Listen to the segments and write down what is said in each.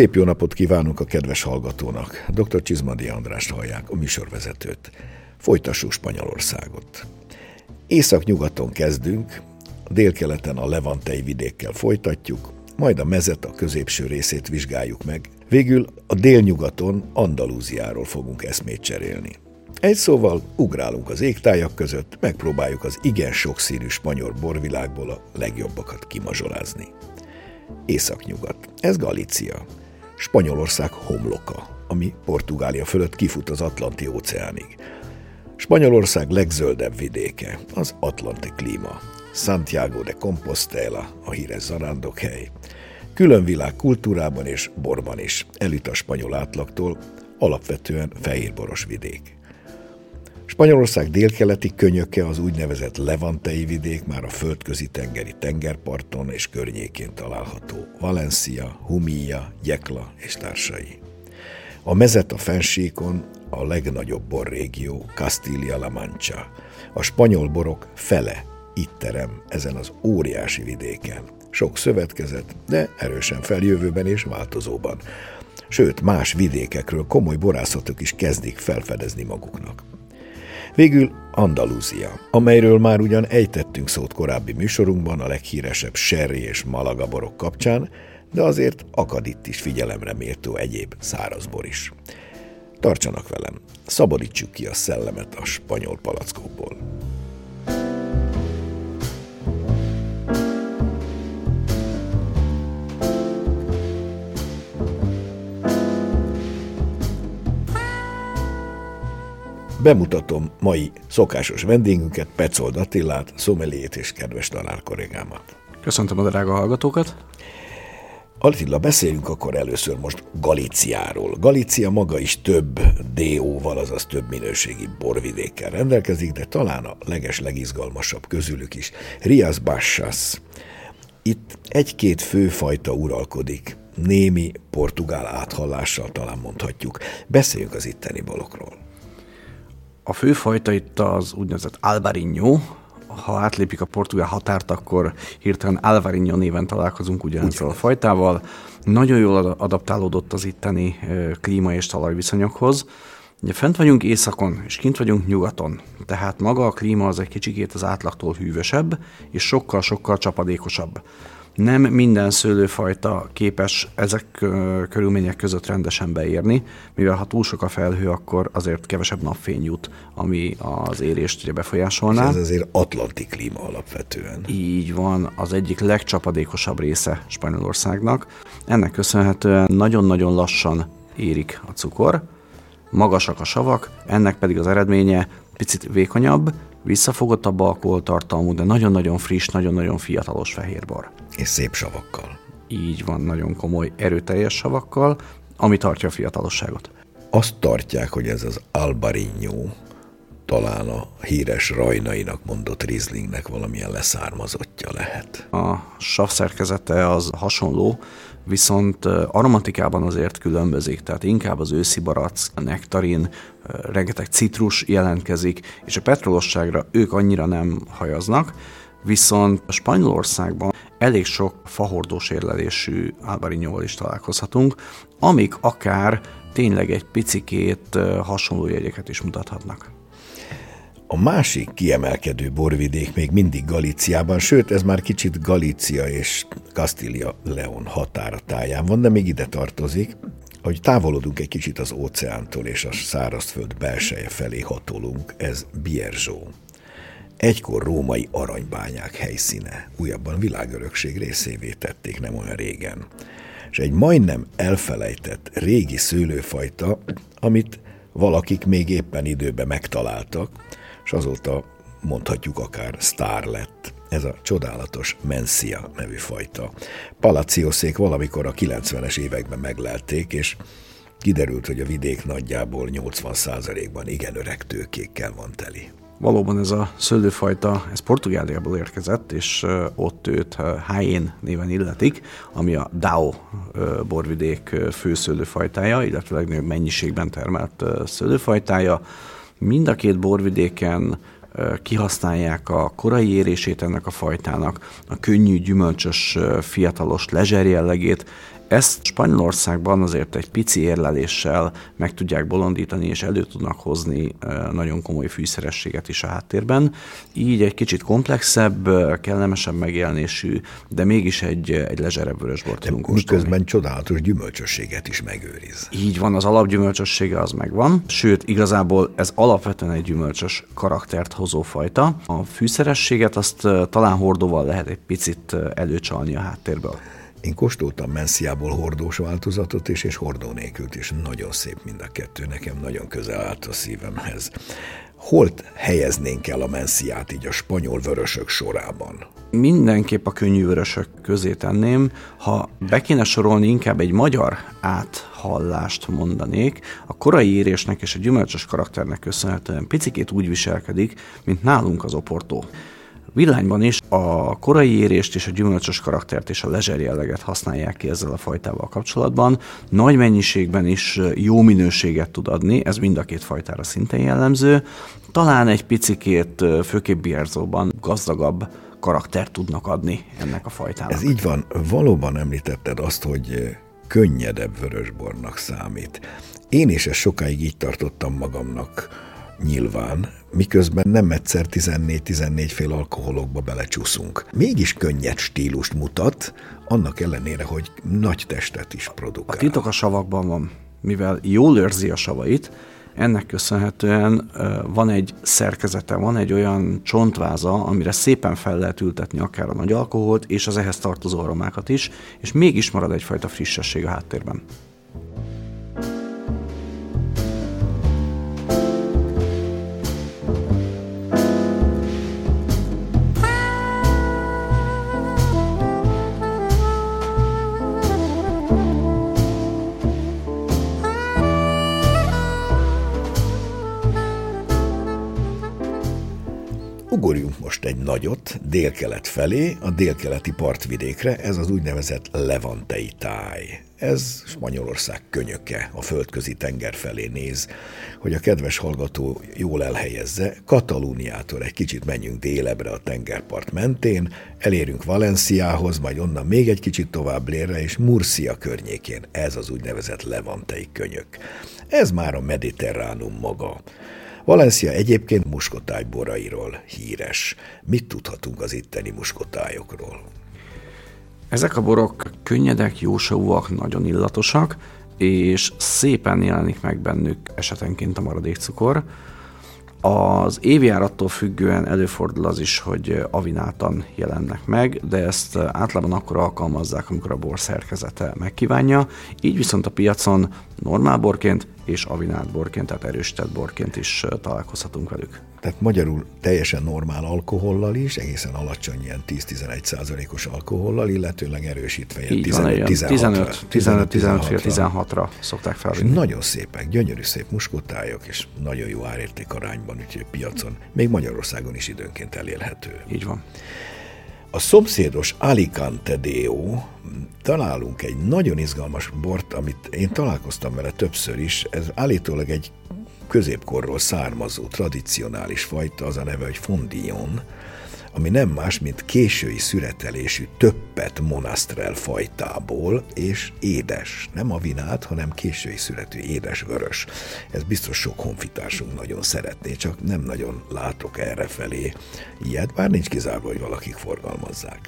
Szép jó napot kívánunk a kedves hallgatónak. Dr. Csizmadi Andrást hallják, a műsorvezetőt. Folytassuk Spanyolországot. Észak-nyugaton kezdünk, délkeleten a Levantei vidékkel folytatjuk, majd a mezet a középső részét vizsgáljuk meg, végül a délnyugaton Andalúziáról fogunk eszmét cserélni. Egy szóval ugrálunk az égtájak között, megpróbáljuk az igen sokszínű spanyol borvilágból a legjobbakat kimazsolázni. Északnyugat. Ez Galícia. Spanyolország homloka, ami Portugália fölött kifut az Atlanti óceánig. Spanyolország legzöldebb vidéke, az Atlanti klíma. Santiago de Compostela, a híres zarándokhely. Külön világ kultúrában és borban is, elit a spanyol átlagtól, alapvetően fehérboros vidék. Spanyolország délkeleti könyöke az úgynevezett levantei vidék már a földközi tengeri tengerparton és környékén található. Valencia, Humilla, Jekla és társai. A mezet a fensíkon a legnagyobb borrégió Castilla-La Mancha. A spanyol borok fele itt terem ezen az óriási vidéken. Sok szövetkezet, de erősen feljövőben és változóban. Sőt, más vidékekről komoly borászatok is kezdik felfedezni maguknak. Végül Andalúzia, amelyről már ugyan ejtettünk szót korábbi műsorunkban a leghíresebb Sherry és Malaga borok kapcsán, de azért akad itt is figyelemre méltó egyéb szárazbor is. Tartsanak velem, szabadítsuk ki a szellemet a spanyol palackokból. Bemutatom mai szokásos vendégünket, Pecold Attilát, szomeliét és kedves tanárkollégámat. Köszöntöm a drága hallgatókat! Attila, beszéljünk akkor először most Galíciáról. Galícia maga is több DO-val, azaz több minőségi borvidékkel rendelkezik, de talán a leges legizgalmasabb közülük is Rias Baixas. Itt egy-két főfajta uralkodik, némi portugál áthallással talán mondhatjuk. Beszéljünk az itteni bolokról. A főfajta itt az úgynevezett Albarinho, ha átlépik a portugál határt, akkor hirtelen Alvarinho néven találkozunk ugyanezzel a fajtával. Nagyon jól adaptálódott az itteni klíma és talajviszonyokhoz. Ugye fent vagyunk északon, és kint vagyunk nyugaton, tehát maga a klíma az egy kicsikét az átlagtól hűvösebb, és sokkal-sokkal csapadékosabb nem minden szőlőfajta képes ezek körülmények között rendesen beérni, mivel ha túl sok a felhő, akkor azért kevesebb napfény jut, ami az érést ugye befolyásolná. És ez azért atlanti klíma alapvetően. Így van, az egyik legcsapadékosabb része Spanyolországnak. Ennek köszönhetően nagyon-nagyon lassan érik a cukor, magasak a savak, ennek pedig az eredménye picit vékonyabb, visszafogottabb alkoholtartalmú, de nagyon-nagyon friss, nagyon-nagyon fiatalos fehérbor. És szép savakkal. Így van, nagyon komoly, erőteljes savakkal, ami tartja a fiatalosságot. Azt tartják, hogy ez az Albarinho talán a híres rajnainak mondott Rieslingnek valamilyen leszármazottja lehet. A sav szerkezete az hasonló, viszont aromatikában azért különbözik, tehát inkább az őszi barack, a nektarin, rengeteg citrus jelentkezik, és a petrolosságra ők annyira nem hajaznak, viszont a Spanyolországban elég sok fahordós érlelésű álbarinyóval is találkozhatunk, amik akár tényleg egy picikét hasonló jegyeket is mutathatnak. A másik kiemelkedő borvidék még mindig Galíciában, sőt, ez már kicsit Galícia és Castilla-Leon határa táján van, de még ide tartozik. Ahogy távolodunk egy kicsit az óceántól és a szárazföld belseje felé hatolunk, ez Bierzsó. Egykor római aranybányák helyszíne, újabban világörökség részévé tették nem olyan régen. És egy majdnem elfelejtett régi szőlőfajta, amit valakik még éppen időben megtaláltak, és azóta mondhatjuk akár sztár lett. Ez a csodálatos Mencia nevű fajta. Palaciószék valamikor a 90-es években meglelték, és kiderült, hogy a vidék nagyjából 80%-ban igen öreg tőkékkel van teli. Valóban ez a szőlőfajta, ez Portugáliából érkezett, és ott őt Hájén néven illetik, ami a Dao borvidék főszőlőfajtája, illetve legnagyobb mennyiségben termelt szőlőfajtája. Mind a két borvidéken kihasználják a korai érését ennek a fajtának, a könnyű, gyümölcsös, fiatalos lezser jellegét, Ezt Spanyolországban azért egy pici érleléssel meg tudják bolondítani, és elő tudnak hozni nagyon komoly fűszerességet is a háttérben. Így egy kicsit komplexebb, kellemesebb megjelenésű, de mégis egy, egy lezserebb vörösbort tudunk Miközben csodálatos gyümölcsösséget is megőriz. Így van, az alapgyümölcsössége az megvan, sőt, igazából ez alapvetően egy gyümölcsös karaktert hozó fajta. A fűszerességet azt talán hordóval lehet egy picit előcsalni a háttérből. Én kóstoltam mensziából hordós változatot is, és hordó nélkült is. Nagyon szép mind a kettő, nekem nagyon közel állt a szívemhez. Hol helyeznénk el a mensziát így a spanyol vörösök sorában? Mindenképp a könnyű vörösök közé tenném. Ha be kéne sorolni, inkább egy magyar áthallást mondanék, a korai érésnek és a gyümölcsös karakternek köszönhetően picikét úgy viselkedik, mint nálunk az oportó. Villányban is a korai érést és a gyümölcsös karaktert és a lezser jelleget használják ki ezzel a fajtával kapcsolatban. Nagy mennyiségben is jó minőséget tud adni, ez mind a két fajtára szintén jellemző. Talán egy picikét, főképp Bierzóban gazdagabb karaktert tudnak adni ennek a fajtának. Ez így van. Valóban említetted azt, hogy könnyedebb vörösbornak számít. Én is ezt sokáig így tartottam magamnak nyilván, miközben nem egyszer 14-14 fél alkoholokba belecsúszunk. Mégis könnyed stílust mutat, annak ellenére, hogy nagy testet is produkál. A titok a savakban van. Mivel jól őrzi a savait, ennek köszönhetően van egy szerkezete, van egy olyan csontváza, amire szépen fel lehet ültetni akár a nagy alkoholt, és az ehhez tartozó aromákat is, és mégis marad egyfajta frissesség a háttérben. Egy nagyot délkelet felé, a délkeleti partvidékre, ez az úgynevezett levantei táj. Ez Spanyolország könyöke, a földközi tenger felé néz, hogy a kedves hallgató jól elhelyezze, Katalúniától egy kicsit menjünk délebre a tengerpart mentén, elérünk Valenciához, majd onnan még egy kicsit tovább lérre, és Murcia környékén, ez az úgynevezett levantei könyök. Ez már a mediterránum maga. Valencia egyébként muskotály borairól híres. Mit tudhatunk az itteni muskotályokról? Ezek a borok könnyedek, jósavúak, nagyon illatosak, és szépen jelenik meg bennük esetenként a maradékcukor. Az évjárattól függően előfordul az is, hogy avinátan jelennek meg, de ezt általában akkor alkalmazzák, amikor a bor szerkezete megkívánja. Így viszont a piacon normál borként és avinált borként, tehát erősített borként is találkozhatunk velük. Tehát magyarul teljesen normál alkohollal is, egészen alacsony ilyen 10-11 százalékos alkohollal, illetőleg erősítve ilyen 15-16-ra szokták felvinni. Nagyon szépek, gyönyörű szép muskotályok, és nagyon jó árérték arányban, úgyhogy piacon, még Magyarországon is időnként elérhető. Így van. A szomszédos Alicante Deo találunk egy nagyon izgalmas bort, amit én találkoztam vele többször is. Ez állítólag egy középkorról származó tradicionális fajta, az a neve, hogy Fondillon, ami nem más, mint késői szüretelésű töppet monastrel fajtából, és édes, nem a vinát, hanem késői születű édes vörös. Ez biztos sok honfitársunk nagyon szeretné, csak nem nagyon látok erre felé ilyet, bár nincs kizárva, hogy valakik forgalmazzák.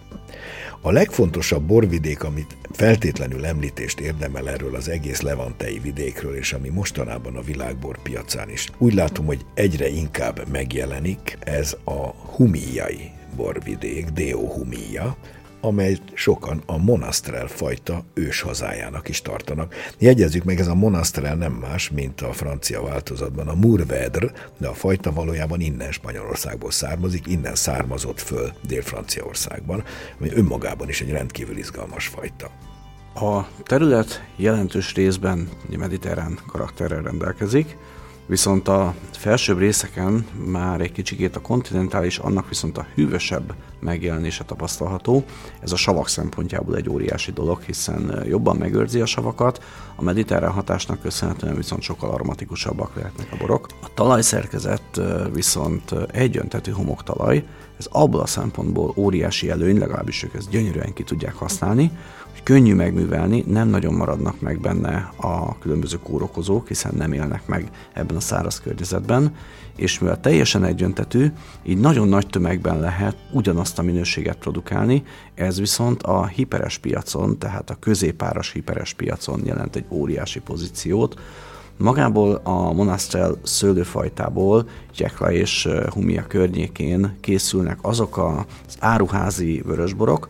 A legfontosabb borvidék, amit feltétlenül említést érdemel erről az egész levantei vidékről, és ami mostanában a világbor piacán is úgy látom, hogy egyre inkább megjelenik, ez a humiai borvidék, Deo Amely sokan a monastrel fajta őshazájának is tartanak. Jegyezzük meg, ez a monastrel nem más, mint a francia változatban a Mourvedre, de a fajta valójában innen Spanyolországból származik, innen származott föl Dél-Franciaországban, ami önmagában is egy rendkívül izgalmas fajta. A terület jelentős részben mediterrán karakterrel rendelkezik, viszont a felsőbb részeken már egy kicsikét a kontinentális, annak viszont a hűvösebb megjelenése tapasztalható. Ez a savak szempontjából egy óriási dolog, hiszen jobban megőrzi a savakat, a mediterrán hatásnak köszönhetően viszont sokkal aromatikusabbak lehetnek a borok. A talajszerkezet viszont egyöntetű homoktalaj, Ez abból a szempontból óriási előny, legalábbis ők ezt gyönyörűen ki tudják használni, könnyű megművelni, nem nagyon maradnak meg benne a különböző kórokozók, hiszen nem élnek meg ebben a száraz környezetben, és mivel teljesen egyöntetű, így nagyon nagy tömegben lehet ugyanazt a minőséget produkálni, ez viszont a hiperes piacon, tehát a középáras hiperes piacon jelent egy óriási pozíciót, Magából a Monastrell szőlőfajtából, Gyekla és Humia környékén készülnek azok az áruházi vörösborok,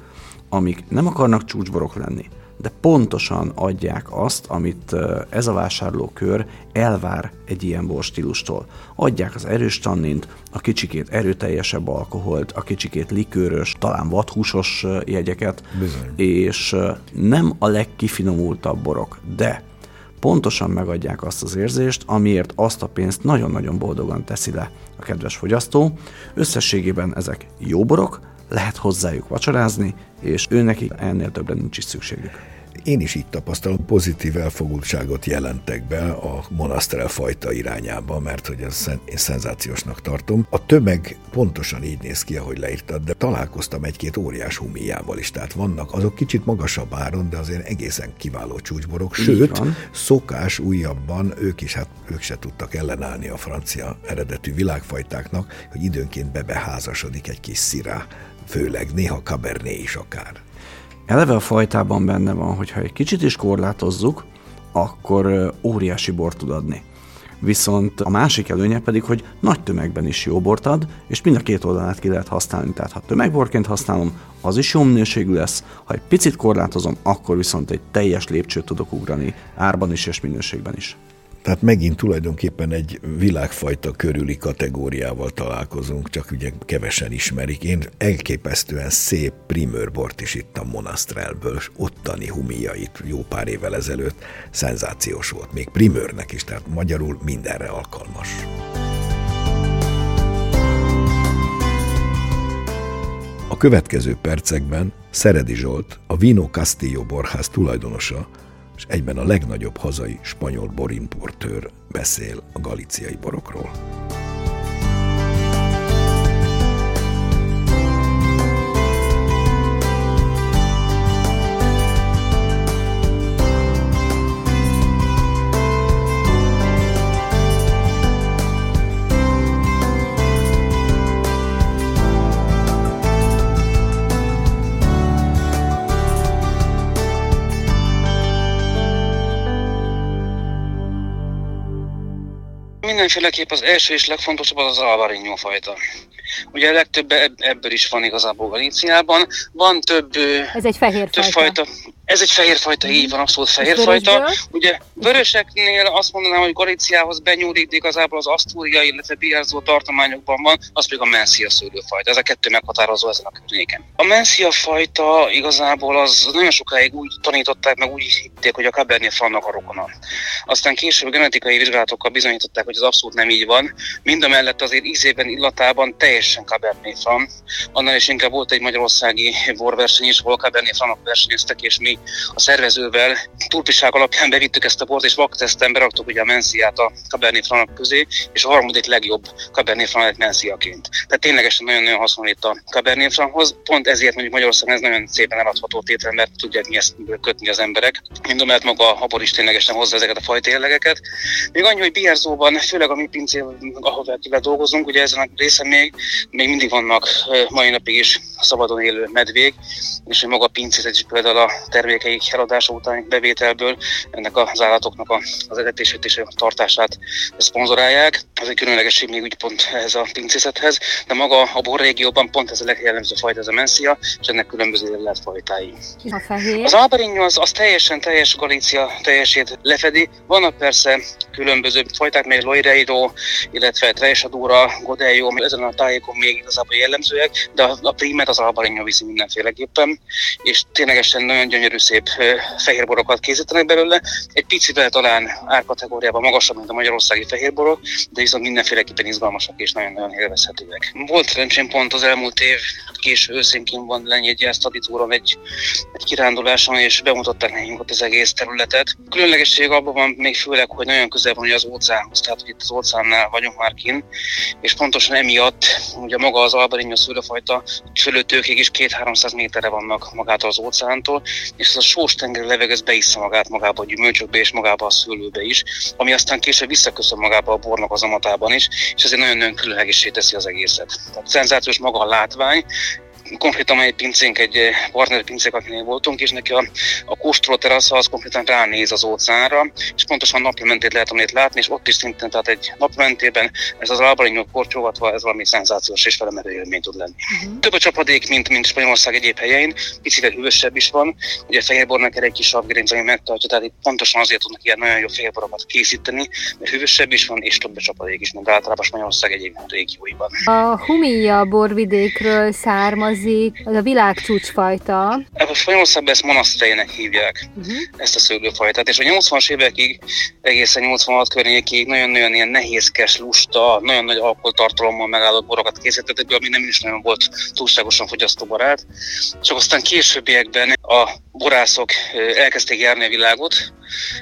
amik nem akarnak csúcsborok lenni, de pontosan adják azt, amit ez a vásárlókör elvár egy ilyen borstílustól. Adják az erős tannint, a kicsikét erőteljesebb alkoholt, a kicsikét likőrös, talán vadhúsos jegyeket, Bizony. és nem a legkifinomultabb borok, de pontosan megadják azt az érzést, amiért azt a pénzt nagyon-nagyon boldogan teszi le a kedves fogyasztó. Összességében ezek jó borok, lehet hozzájuk vacsorázni, és ő neki ennél többre nincs is szükségük. Én is így tapasztalom, pozitív elfogultságot jelentek be a Monastrell fajta irányába, mert hogy ez én szenzációsnak tartom. A tömeg pontosan így néz ki, ahogy leírtad, de találkoztam egy-két óriás humijával is, tehát vannak azok kicsit magasabb áron, de azért egészen kiváló csúcsborok, sőt, szokás újabban ők is, hát ők se tudtak ellenállni a francia eredetű világfajtáknak, hogy időnként bebeházasodik egy kis szirá, főleg néha cabernet is akár. Eleve a fajtában benne van, hogy ha egy kicsit is korlátozzuk, akkor óriási bort tud adni. Viszont a másik előnye pedig, hogy nagy tömegben is jó bort ad, és mind a két oldalát ki lehet használni. Tehát ha tömegborként használom, az is jó minőségű lesz, ha egy picit korlátozom, akkor viszont egy teljes lépcsőt tudok ugrani árban is és minőségben is. Tehát megint tulajdonképpen egy világfajta körüli kategóriával találkozunk, csak ugye kevesen ismerik. Én elképesztően szép primőrbort is ittam Monastrellből, ottani humijait jó pár évvel ezelőtt. Szenzációs volt, még primőrnek is, tehát magyarul mindenre alkalmas. A következő percekben Szeredi Zsolt, a Vino Castillo borház tulajdonosa, és egyben a legnagyobb hazai spanyol borimportőr beszél a galiciai borokról. Mindenféleképp az első és legfontosabb az az Alvarinho fajta. Ugye a legtöbb ebből is van igazából Galíciában. Van több, Ez egy fehér több fajta. fajta. Ez egy fehér fajta, így van, abszolút fehér fajta. Ugye vöröseknél azt mondanám, hogy Galíciához benyúlik, igazából az Asztúria, illetve Biarzó tartományokban van, az pedig a Mencia szőlőfajta. Ez a kettő meghatározó ezen a környéken. A Mencia fajta igazából az nagyon sokáig úgy tanították, meg úgy hitték, hogy a Cabernet Franc a rokona. Aztán később genetikai vizsgálatokkal bizonyították, hogy ez abszolút nem így van. Mind a mellett azért ízében, illatában teljesen Cabernet Franc. Annál is inkább volt egy magyarországi borverseny is, ahol Cabernet Franc versenyeztek, és mi a szervezővel turpiság alapján bevittük ezt a bort, és vakteszten beraktuk ugye a Menciát a Cabernet Franc közé, és a harmadik legjobb Cabernet Franc lett Menciaként. Tehát ténylegesen nagyon-nagyon hasonlít a Cabernet Franchoz. Pont ezért mondjuk Magyarországon ez nagyon szépen eladható tétel, mert tudják mi ezt kötni az emberek. Mind mert maga a bor is ténylegesen hozza ezeket a fajta jellegeket. Még annyi, hogy Bierzóban, főleg a mi pincében, ahol dolgozunk, ugye ezen a részen még, még mindig vannak mai napig is szabadon élő medvék, és hogy maga a pincézet is például a termékeik eladása után bevételből ennek az állatoknak az etetését és a tartását szponzorálják. Ez egy különlegesség még úgy pont ez a pincészethez, de maga a borrégióban pont ez a legjellemző fajta, ez a Mencia, és ennek különböző életfajtái. A fehér. Az Albarinho az, az teljesen teljes Galícia teljesét lefedi. Vannak persze különböző fajták, még Loireiro, illetve Tresadura, Godello, ezen a tájékon még igazából jellemzőek, de a, primet az Albarinho viszi mindenféleképpen, és ténylegesen nagyon gyönyörű szép fehérborokat készítenek belőle. Egy picivel talán árkategóriában magasabb, mint a magyarországi fehérborok, de viszont mindenféleképpen izgalmasak és nagyon-nagyon élvezhetőek. Volt szerencsém pont az elmúlt év késő őszénként van lenyegyezte a egy, egy kiránduláson, és bemutatták nekünk ott az egész területet. Különlegesség abban van még főleg, hogy nagyon közel van az óceánhoz, tehát hogy itt az óceánnál vagyunk már kin, és pontosan emiatt ugye maga az albarinyo szőlőfajta fölöttőkig is két-háromszáz méterre vannak magától az óceántól, és ez a sós tengeri levegő ez beissza magát magába a gyümölcsökbe és magába a szőlőbe is, ami aztán később visszaköszön magába a bornak az amatában is, és ez egy nagyon-nagyon különlegesé teszi az egészet. Tehát szenzációs maga a látvány, konkrétan egy pincénk, egy eh, partner pincék, akinél voltunk, és neki a, a kóstoló terasza az konkrétan ránéz az óceánra, és pontosan naplementét lehet amit látni, és ott is szintén, tehát egy naplementében ez az albalinok korcsolgatva, ez valami szenzációs és felemelő élmény tud lenni. Uh-huh. Több a csapadék, mint, mint Spanyolország egyéb helyein, picit hűvösebb is van, ugye a fehérbornak egy kis savgerinc, ami megtartja, tehát itt pontosan azért tudnak ilyen nagyon jó fehérborokat készíteni, mert hűvösebb is van, és több a csapadék is, mint általában Spanyolország egyéb régióiban. A humilla borvidékről származik származik, az a világ csúcsfajta. A Spanyolországban ezt monaszteinek hívják, uh-huh. ezt a szőlőfajtát, és a 80-as évekig, egészen 86 környékig nagyon-nagyon ilyen nehézkes, lusta, nagyon nagy alkoholtartalommal megállott borokat készítettek, ami nem is nagyon volt túlságosan fogyasztóbarát. Csak aztán későbbiekben a borászok elkezdték járni a világot,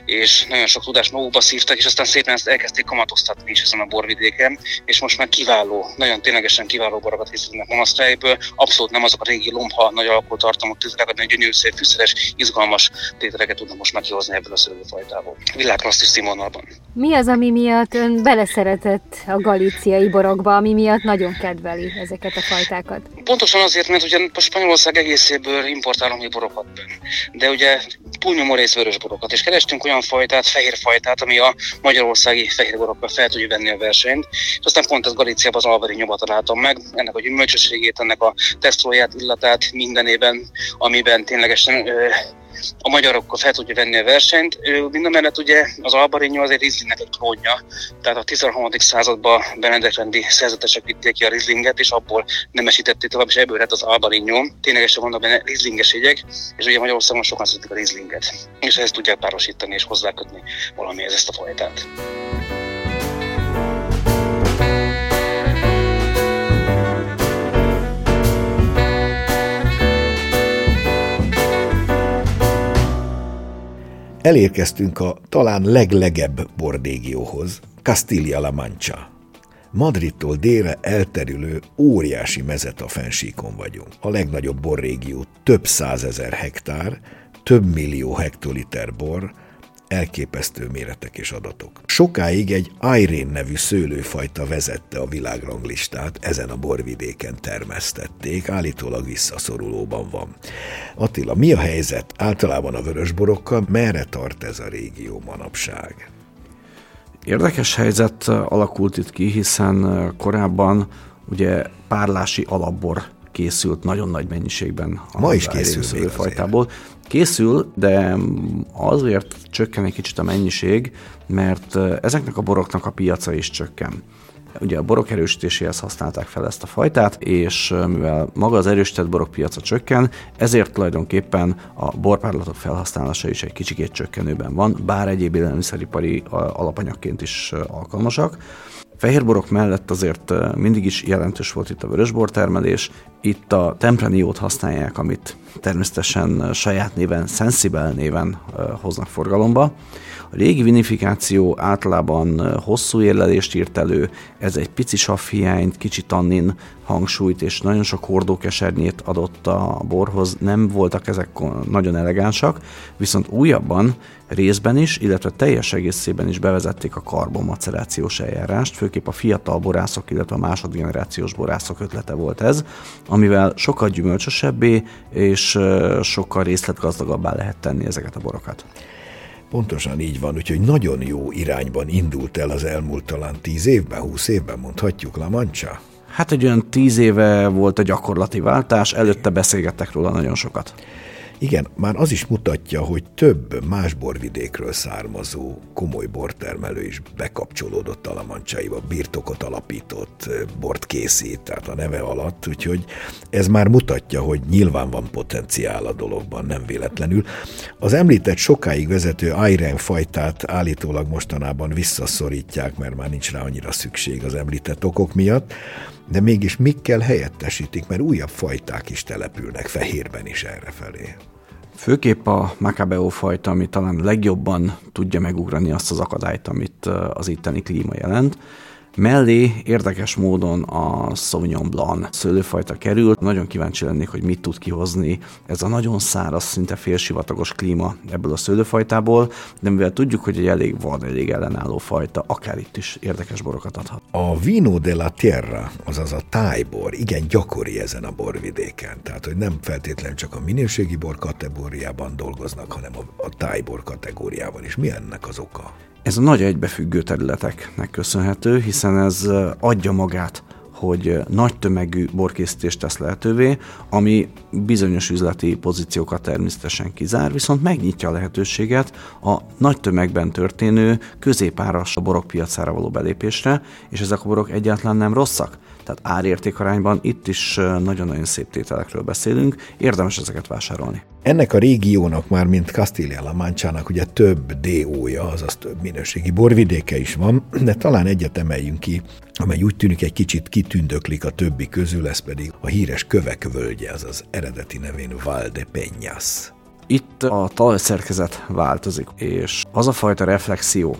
és nagyon sok tudást magukba szívtak, és aztán szépen ezt elkezdték kamatoztatni is ezen a borvidéken, és most már kiváló, nagyon ténylegesen kiváló borokat készítenek monasztrájből, abszolút nem azok a régi lomha, nagy alkoholtartalmú tételeket, nagyon gyönyörű, szép, fűszeres, izgalmas tételeket tudnak most már kihozni ebből a szőlőfajtából. Világklasszis színvonalban. Mi az, ami miatt ön beleszeretett a galíciai borokba, ami miatt nagyon kedveli ezeket a fajtákat? Pontosan azért, mert ugye a Spanyolország egészéből importálunk mi borokat, de ugye túlnyomó rész vörös borokat, és kerestünk olyan fajtát, fehér fajtát, ami a magyarországi fehér borokkal fel tudja venni a versenyt, és aztán pont ez Galíciában az Alvari nyomat találtam meg, ennek a gyümölcsösségét, ennek a tesztróját, illatát mindenében, amiben ténylegesen a magyarokkal fel tudja venni a versenyt. Minden mellett ugye az Albarinho az egy egy klónja, tehát a 13. században Benedekrendi szerzetesek vitték ki a Rizlinget, és abból nemesítették tovább, és ebből lett az Albarinho. Ténylegesen vannak benne Rizlinges jegyek, és ugye Magyarországon sokan szeretik a Rizlinget, és ezt tudják párosítani és hozzákötni valamihez ezt a fajtát. Elérkeztünk a talán leglegebb bordégióhoz, Castilla-La Mancha. Madridtól délre elterülő óriási mezet a fensíkon vagyunk. A legnagyobb borrégió több százezer hektár, több millió hektoliter bor, elképesztő méretek és adatok. Sokáig egy Irene nevű szőlőfajta vezette a világranglistát, ezen a borvidéken termesztették, állítólag visszaszorulóban van. Attila, mi a helyzet általában a vörösborokkal, merre tart ez a régió manapság? Érdekes helyzet alakult itt ki, hiszen korábban ugye párlási alapbor készült nagyon nagy mennyiségben a Ma is készül fajtából. Készül, de azért csökken egy kicsit a mennyiség, mert ezeknek a boroknak a piaca is csökken. Ugye a borok erősítéséhez használták fel ezt a fajtát, és mivel maga az erősített borok piaca csökken, ezért tulajdonképpen a borpárlatok felhasználása is egy kicsikét csökkenőben van, bár egyéb élelmiszeripari alapanyagként is alkalmasak. Fehérborok mellett azért mindig is jelentős volt itt a vörösbor termelés. Itt a Tempraniót használják, amit természetesen saját néven, Sensible néven hoznak forgalomba. A régi vinifikáció általában hosszú érlelést írt elő, ez egy pici savhiányt, kicsi tannin hangsúlyt és nagyon sok hordókesernyét adott a borhoz, nem voltak ezek nagyon elegánsak, viszont újabban részben is, illetve teljes egészében is bevezették a karbonmacerációs eljárást, főképp a fiatal borászok, illetve a másodgenerációs borászok ötlete volt ez, amivel sokkal gyümölcsösebbé és sokkal részletgazdagabbá lehet tenni ezeket a borokat. Pontosan így van, úgyhogy nagyon jó irányban indult el az elmúlt talán tíz évben, húsz évben mondhatjuk La Mancha. Hát egy olyan tíz éve volt a gyakorlati váltás, előtte beszélgettek róla nagyon sokat. Igen, már az is mutatja, hogy több más borvidékről származó komoly bortermelő is bekapcsolódott a Lamancsaiba, birtokot alapított, bort készít, tehát a neve alatt, úgyhogy ez már mutatja, hogy nyilván van potenciál a dologban, nem véletlenül. Az említett sokáig vezető Airen fajtát állítólag mostanában visszaszorítják, mert már nincs rá annyira szükség az említett okok miatt, de mégis mikkel helyettesítik, mert újabb fajták is települnek Fehérben is errefelé. Főképp a Macabeo fajta, ami talán legjobban tudja megugrani azt az akadályt, amit az itteni klíma jelent. Mellé érdekes módon a Sauvignon Blanc szőlőfajta került. Nagyon kíváncsi lennék, hogy mit tud kihozni ez a nagyon száraz, szinte félsivatagos klíma ebből a szőlőfajtából, de mivel tudjuk, hogy egy elég vad, elég ellenálló fajta, akár itt is érdekes borokat adhat. A vino de la tierra, azaz a tájbor, igen gyakori ezen a borvidéken. Tehát, hogy nem feltétlenül csak a minőségi bor kategóriában dolgoznak, hanem a, a tájbor kategóriában is. Mi ennek az oka? Ez a nagy egybefüggő területeknek köszönhető, hiszen ez adja magát hogy nagy tömegű borkészítést tesz lehetővé, ami bizonyos üzleti pozíciókat természetesen kizár, viszont megnyitja a lehetőséget a nagy tömegben történő középáras a borok piacára való belépésre, és ezek a borok egyáltalán nem rosszak. Tehát árértékarányban itt is nagyon-nagyon szép tételekről beszélünk, érdemes ezeket vásárolni. Ennek a régiónak már, mint Castilla-La Mancha-nak ugye több DO-ja, azaz több minőségi borvidéke is van, de talán egyet emeljünk ki, amely úgy tűnik egy kicsit kitündöklik a többi közül, ez pedig a híres kövek völgye, azaz eredeti nevén Valde Peñas. Itt a talajszerkezet változik, és az a fajta reflexió,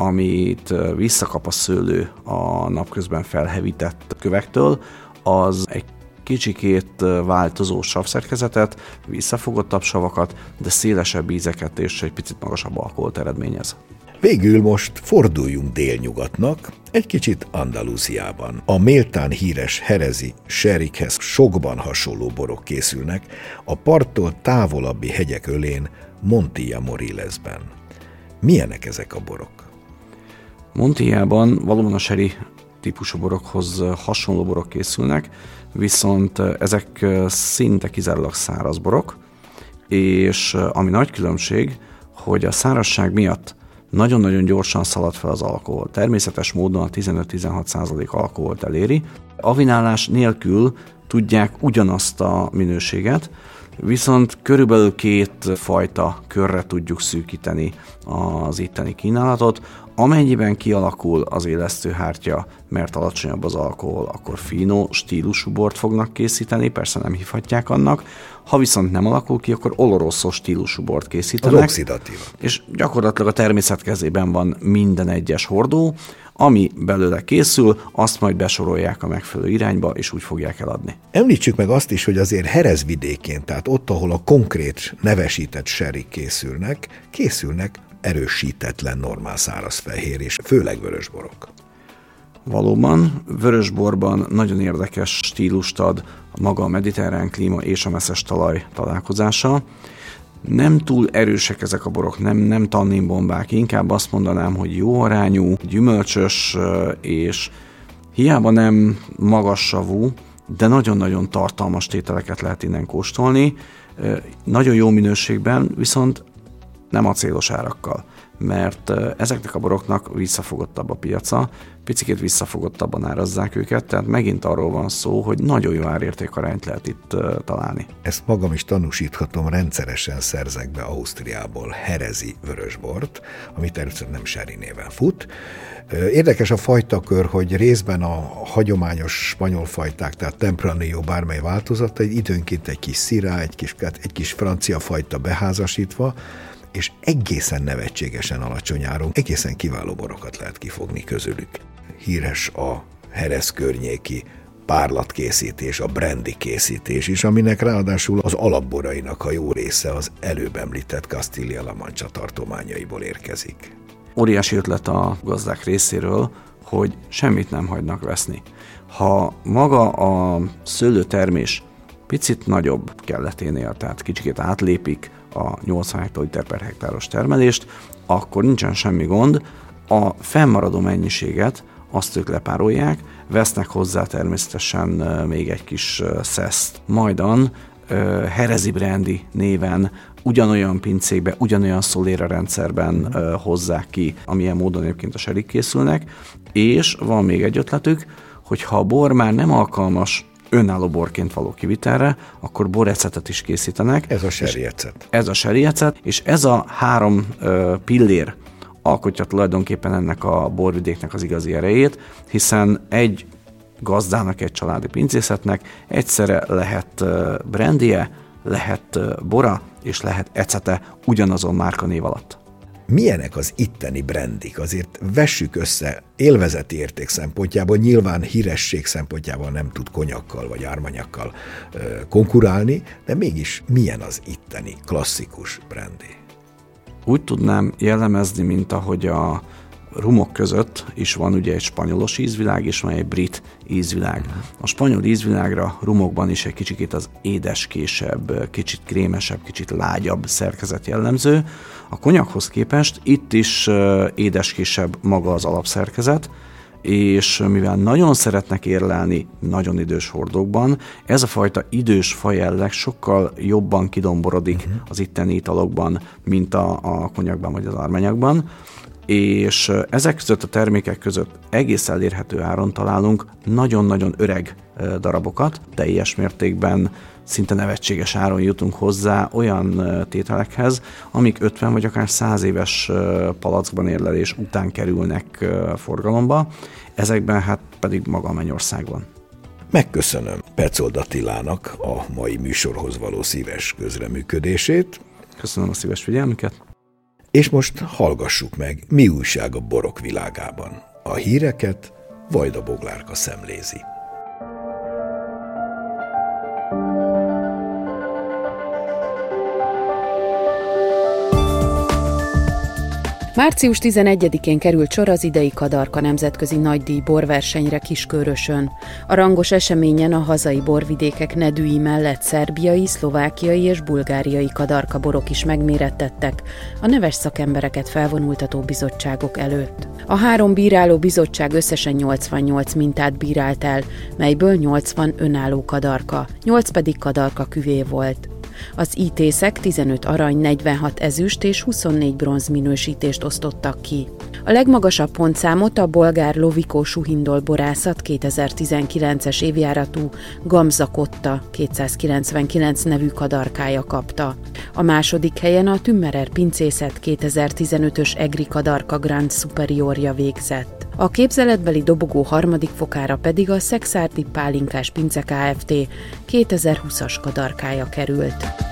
amit visszakap a szőlő a napközben felhevített kövektől, az egy kicsikét változó savszerkezetet, visszafogottabb savakat, de szélesebb ízeket és egy picit magasabb alkoholt eredményez. Végül most forduljunk délnyugatnak, egy kicsit Andalúziában. A méltán híres herezi serikhez sokban hasonló borok készülnek, a parttól távolabbi hegyek ölén Montilla Morilesben. Milyenek ezek a borok? Montiában valóban a seri típusú borokhoz hasonló borok készülnek, viszont ezek szinte kizárólag száraz borok, és ami nagy különbség, hogy a szárazság miatt nagyon-nagyon gyorsan szalad fel az alkohol. Természetes módon a 15-16% alkoholt eléri. Avinálás nélkül tudják ugyanazt a minőséget, viszont körülbelül két fajta körre tudjuk szűkíteni az itteni kínálatot. Amennyiben kialakul az élesztőhártya, mert alacsonyabb az alkohol, akkor fino stílusú bort fognak készíteni, persze nem hívhatják annak. Ha viszont nem alakul ki, akkor oloroszos stílusú bort készítenek. Az oxidatív. És gyakorlatilag a természet kezében van minden egyes hordó, ami belőle készül, azt majd besorolják a megfelelő irányba, és úgy fogják eladni. Említsük meg azt is, hogy azért Herezvidékén, tehát ott, ahol a konkrét nevesített serik készülnek, készülnek erősítetlen normál száraz fehér és főleg vörösborok. Valóban, vörösborban nagyon érdekes stílust ad maga a mediterrán klíma és a messzes talaj találkozása. Nem túl erősek ezek a borok, nem, nem tanninbombák, inkább azt mondanám, hogy jó arányú, gyümölcsös, és hiába nem magas savú, de nagyon-nagyon tartalmas tételeket lehet innen kóstolni. Nagyon jó minőségben, viszont nem acélos árakkal, mert ezeknek a boroknak visszafogottabb a piaca, picit visszafogottabban árazzák őket, tehát megint arról van szó, hogy nagyon jó árértékarányt lehet itt találni. Ezt magam is tanúsíthatom, rendszeresen szerzek be Ausztriából herezi vörösbort, ami természetesen nem Sherry néven fut. Érdekes a fajtakör, hogy részben a hagyományos spanyol fajták, tehát Tempranillo bármely változata, egy időnként egy kis szirá, egy kis, egy kis francia fajta beházasítva, és egészen nevetségesen alacsony áron egészen kiváló borokat lehet kifogni közülük. Híres a Herez környéki párlatkészítés, a brandy készítés is, aminek ráadásul az alapborainak a jó része az előbb említett Castilla-La Mancha tartományaiból érkezik. Óriási ötlet a gazdák részéről, hogy semmit nem hagynak veszni. Ha maga a szőlőtermés picit nagyobb kelleténél, tehát kicsit átlépik a 80 hektoliter per hektáros termelést, akkor nincsen semmi gond, a fennmaradó mennyiséget azt ők lepárolják, vesznek hozzá természetesen még egy kis szeszt. Majdan Herezi Brandy néven ugyanolyan pincékbe, ugyanolyan szoléra rendszerben hozzák ki, amilyen módon egyébként a serik készülnek, és van még egy ötletük, hogy ha a bor már nem alkalmas önálló borként való kivitelre, akkor borecetet is készítenek. Ez a seriecet. Ez a seriecet, és ez a három ö, pillér alkotja tulajdonképpen ennek a borvidéknek az igazi erejét, hiszen egy gazdának, egy családi pincészetnek egyszerre lehet brandie, lehet bora, és lehet ecete ugyanazon márkanév alatt. Milyenek az itteni brandik? Azért vessük össze élvezeti érték szempontjából, nyilván híresség szempontjából nem tud konyakkal vagy ármanyakkal konkurálni, de mégis milyen az itteni klasszikus brandy? Úgy tudnám jellemezni, mint ahogy a rumok között is van ugye egy spanyolos ízvilág, és van egy brit ízvilág. A spanyol ízvilágra rumokban is egy kicsit az édeskésebb, kicsit krémesebb, kicsit lágyabb szerkezet jellemző. A konyakhoz képest itt is édeskésebb maga az alapszerkezet, és mivel nagyon szeretnek érlelni nagyon idős hordókban, ez a fajta idős fajellek sokkal jobban kidomborodik uh-huh. az itteni italokban, mint a, a konyakban vagy az ármányakban és ezek között a termékek között egész elérhető áron találunk nagyon-nagyon öreg darabokat, teljes mértékben szinte nevetséges áron jutunk hozzá olyan tételekhez, amik 50 vagy akár 100 éves palackban érlelés után kerülnek forgalomba, ezekben hát pedig maga a Mennyország van. Megköszönöm Pecold Attilának a mai műsorhoz való szíves közreműködését. Köszönöm a szíves figyelmüket. És most hallgassuk meg, mi újság a borok világában. A híreket Vajda Boglárka szemlézi. Március 11-én került sor az idei Kadarka Nemzetközi Nagydíj borversenyre Kiskörösön. A rangos eseményen a hazai borvidékek nedűi mellett szerbiai, szlovákiai és bulgáriai Kadarka borok is megmérettettek a neves szakembereket felvonultató bizottságok előtt. A három bíráló bizottság összesen 88 mintát bírált el, melyből 80 önálló kadarka, 8 pedig kadarka küvé volt. Az ítészek 15 arany, 46 ezüst és 24 bronz minősítést osztottak ki. A legmagasabb pontszámot a bolgár Loviko Suhindol borászat 2019-es évjáratú Gamza Kotta 299 nevű kadarkája kapta. A második helyen a Tümmerer pincészet 2015-ös Egri kadarka Grand Superiorja végzett. A képzeletbeli dobogó harmadik fokára pedig a Szexárdi Pálinkás Pince Kft. 2020-as kadarkája került.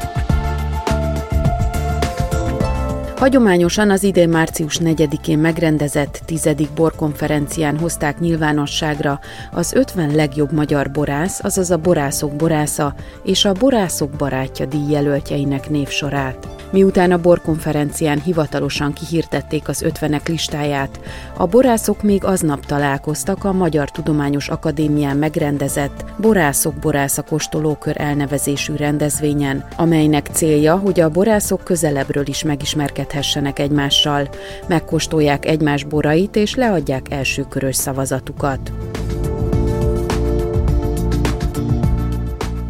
Hagyományosan az idén március 4-én megrendezett tizedik borkonferencián hozták nyilvánosságra az 50 legjobb magyar borász, azaz a borászok borásza és a borászok barátja díjjelöltjeinek névsorát. Miután a borkonferencián hivatalosan kihirtették az ötvenek listáját, a borászok még aznap találkoztak a Magyar Tudományos Akadémián megrendezett Borászok Borásza Kóstolókör elnevezésű rendezvényen, amelynek célja, hogy a borászok közelebbről is megismerkedhessenek egymással, megkóstolják egymás borait és leadják első körös szavazatukat.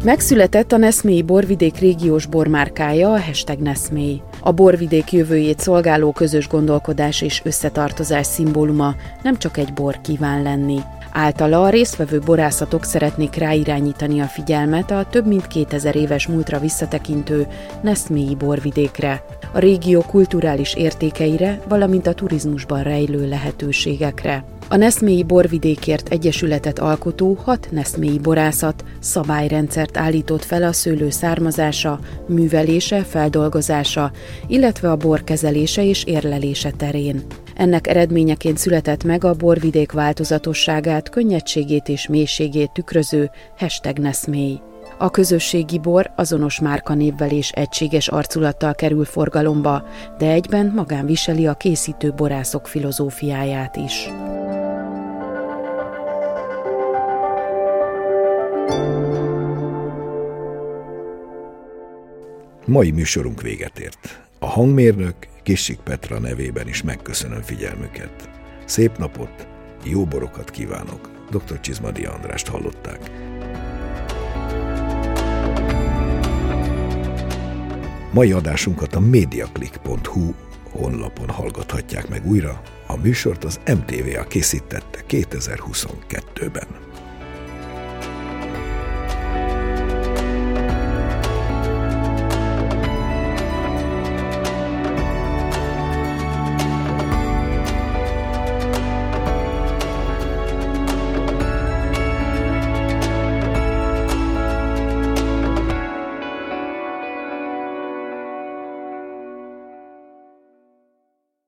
Megszületett a Neszmélyi borvidék régiós bormárkája, a hashtag Neszmély. A borvidék jövőjét szolgáló közös gondolkodás és összetartozás szimbóluma nem csak egy bor kíván lenni. Általa a résztvevő borászatok szeretnék ráirányítani a figyelmet a több mint 2000 éves múltra visszatekintő Neszmélyi borvidékre, a régió kulturális értékeire, valamint a turizmusban rejlő lehetőségekre. A Neszmélyi Borvidékért Egyesületet alkotó hat Neszmélyi borászat szabályrendszert állított fel a szőlő származása, művelése, feldolgozása, illetve a bor kezelése és érlelése terén. Ennek eredményeként született meg a borvidék változatosságát, könnyedségét és mélységét tükröző hashtag Neszmély. A közösségi bor azonos márkanévvel és egységes arculattal kerül forgalomba, de egyben magán viseli a készítő borászok filozófiáját is. Mai műsorunk véget ért. A hangmérnök Kissik Petra nevében is megköszönöm figyelmüket. Szép napot, jó borokat kívánok. Dr. Csizmadi Andrást hallották. Mai adásunkat a mediaclick.hu honlapon hallgathatják meg újra. A műsort az MTVA készítette 2022-ben.